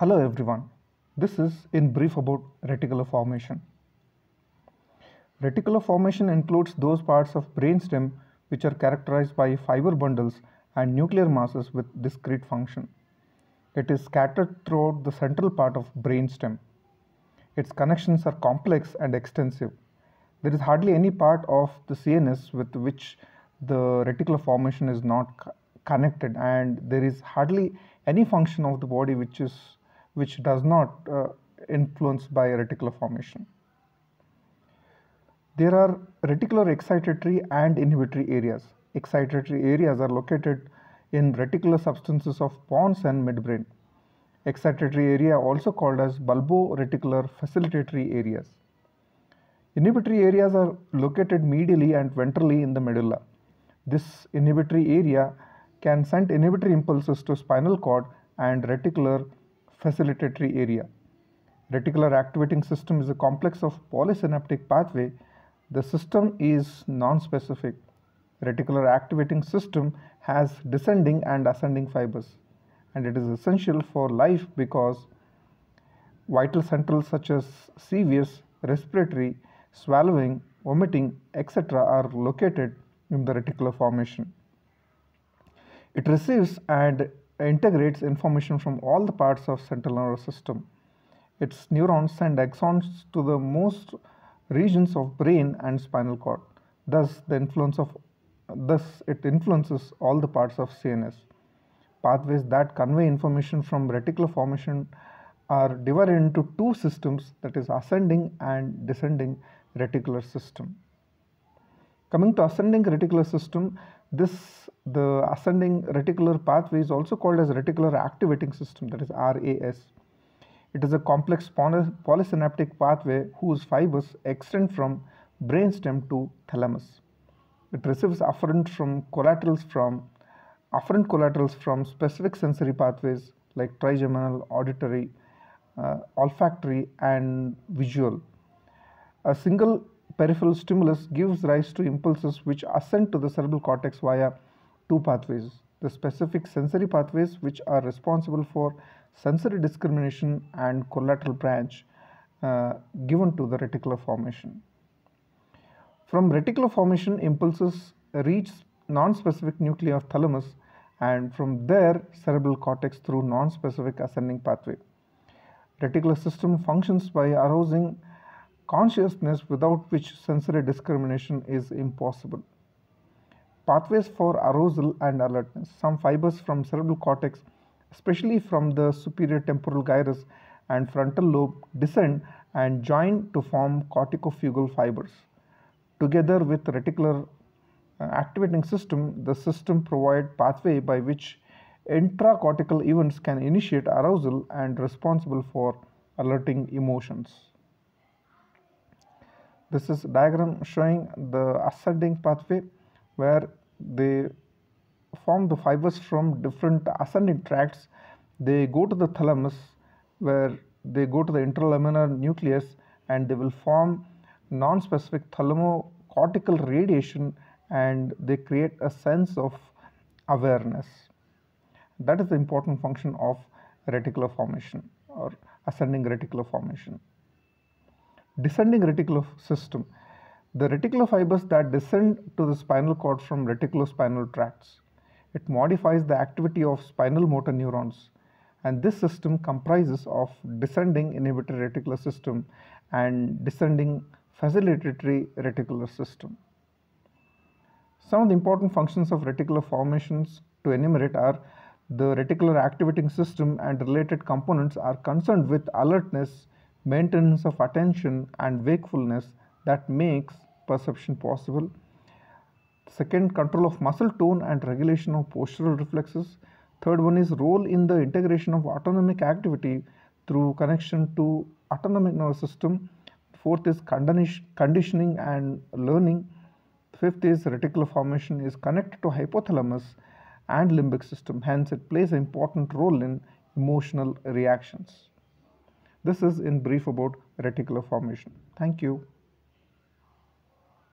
Hello everyone. This is in brief about reticular formation. Reticular formation includes those parts of brainstem which are characterized by fiber bundles and nuclear masses with discrete function. It is scattered throughout the central part of brainstem. Its connections are complex and extensive. There is hardly any part of the CNS with which the reticular formation is not connected and there is hardly any function of the body which is which does not uh, influenced by reticular formation. There are reticular excitatory and inhibitory areas. Excitatory areas are located in reticular substances of pons and midbrain. Excitatory area also called as bulboreticular facilitatory areas. Inhibitory areas are located medially and ventrally in the medulla. This inhibitory area can send inhibitory impulses to spinal cord and reticular facilitatory area. Reticular activating system is a complex of polysynaptic pathway. The system is non-specific. Reticular activating system has descending and ascending fibers and it is essential for life because vital centrals such as CVS, respiratory, swallowing, vomiting, etc. are located in the reticular formation. It receives and integrates information from all the parts of central nervous system. Its neurons send axons to the most regions of brain and spinal cord. Thus, the influence of thus it influences all the parts of CNS. Pathways that convey information from reticular formation are divided into two systems that is ascending and descending reticular system. Coming to ascending reticular system, this the ascending reticular pathway is also called as reticular activating system that is RAS. It is a complex poly- polysynaptic pathway whose fibers extend from brainstem to thalamus. It receives afferent from collaterals from afferent collaterals from specific sensory pathways like trigeminal, auditory, uh, olfactory, and visual. A single peripheral stimulus gives rise to impulses which ascend to the cerebral cortex via two pathways the specific sensory pathways, which are responsible for sensory discrimination, and collateral branch uh, given to the reticular formation. From reticular formation, impulses reach non-specific nuclei of thalamus and from there cerebral cortex through non-specific ascending pathway. Reticular system functions by arousing consciousness without which sensory discrimination is impossible. Pathways for arousal and alertness. Some fibers from cerebral cortex, especially from the superior temporal gyrus and frontal lobe, descend and join to form corticofugal fibers. Together with reticular uh, activating system, the system provide pathway by which intracortical events can initiate arousal and responsible for alerting emotions. This is diagram showing the ascending pathway where they form the fibers from different ascending tracts. They go to the thalamus where they go to the interlaminar nucleus and they will form non-specific thalamocortical radiation and they create a sense of awareness. That is the important function of reticular formation or ascending reticular formation. Descending reticular system. The reticular fibers that descend to the spinal cord from reticulospinal tracts. It modifies the activity of spinal motor neurons and this system comprises of descending inhibitory reticular system and descending facilitatory reticular system. Some of the important functions of reticular formations to enumerate are the reticular activating system and related components are concerned with alertness, maintenance of attention and wakefulness that makes perception possible. Second, control of muscle tone and regulation of postural reflexes. Third one is role in the integration of autonomic activity through connection to autonomic nervous system. Fourth is conditioning and learning. Fifth is reticular formation is connected to hypothalamus and limbic system. Hence, it plays an important role in emotional reactions. This is in brief about reticular formation. Thank you.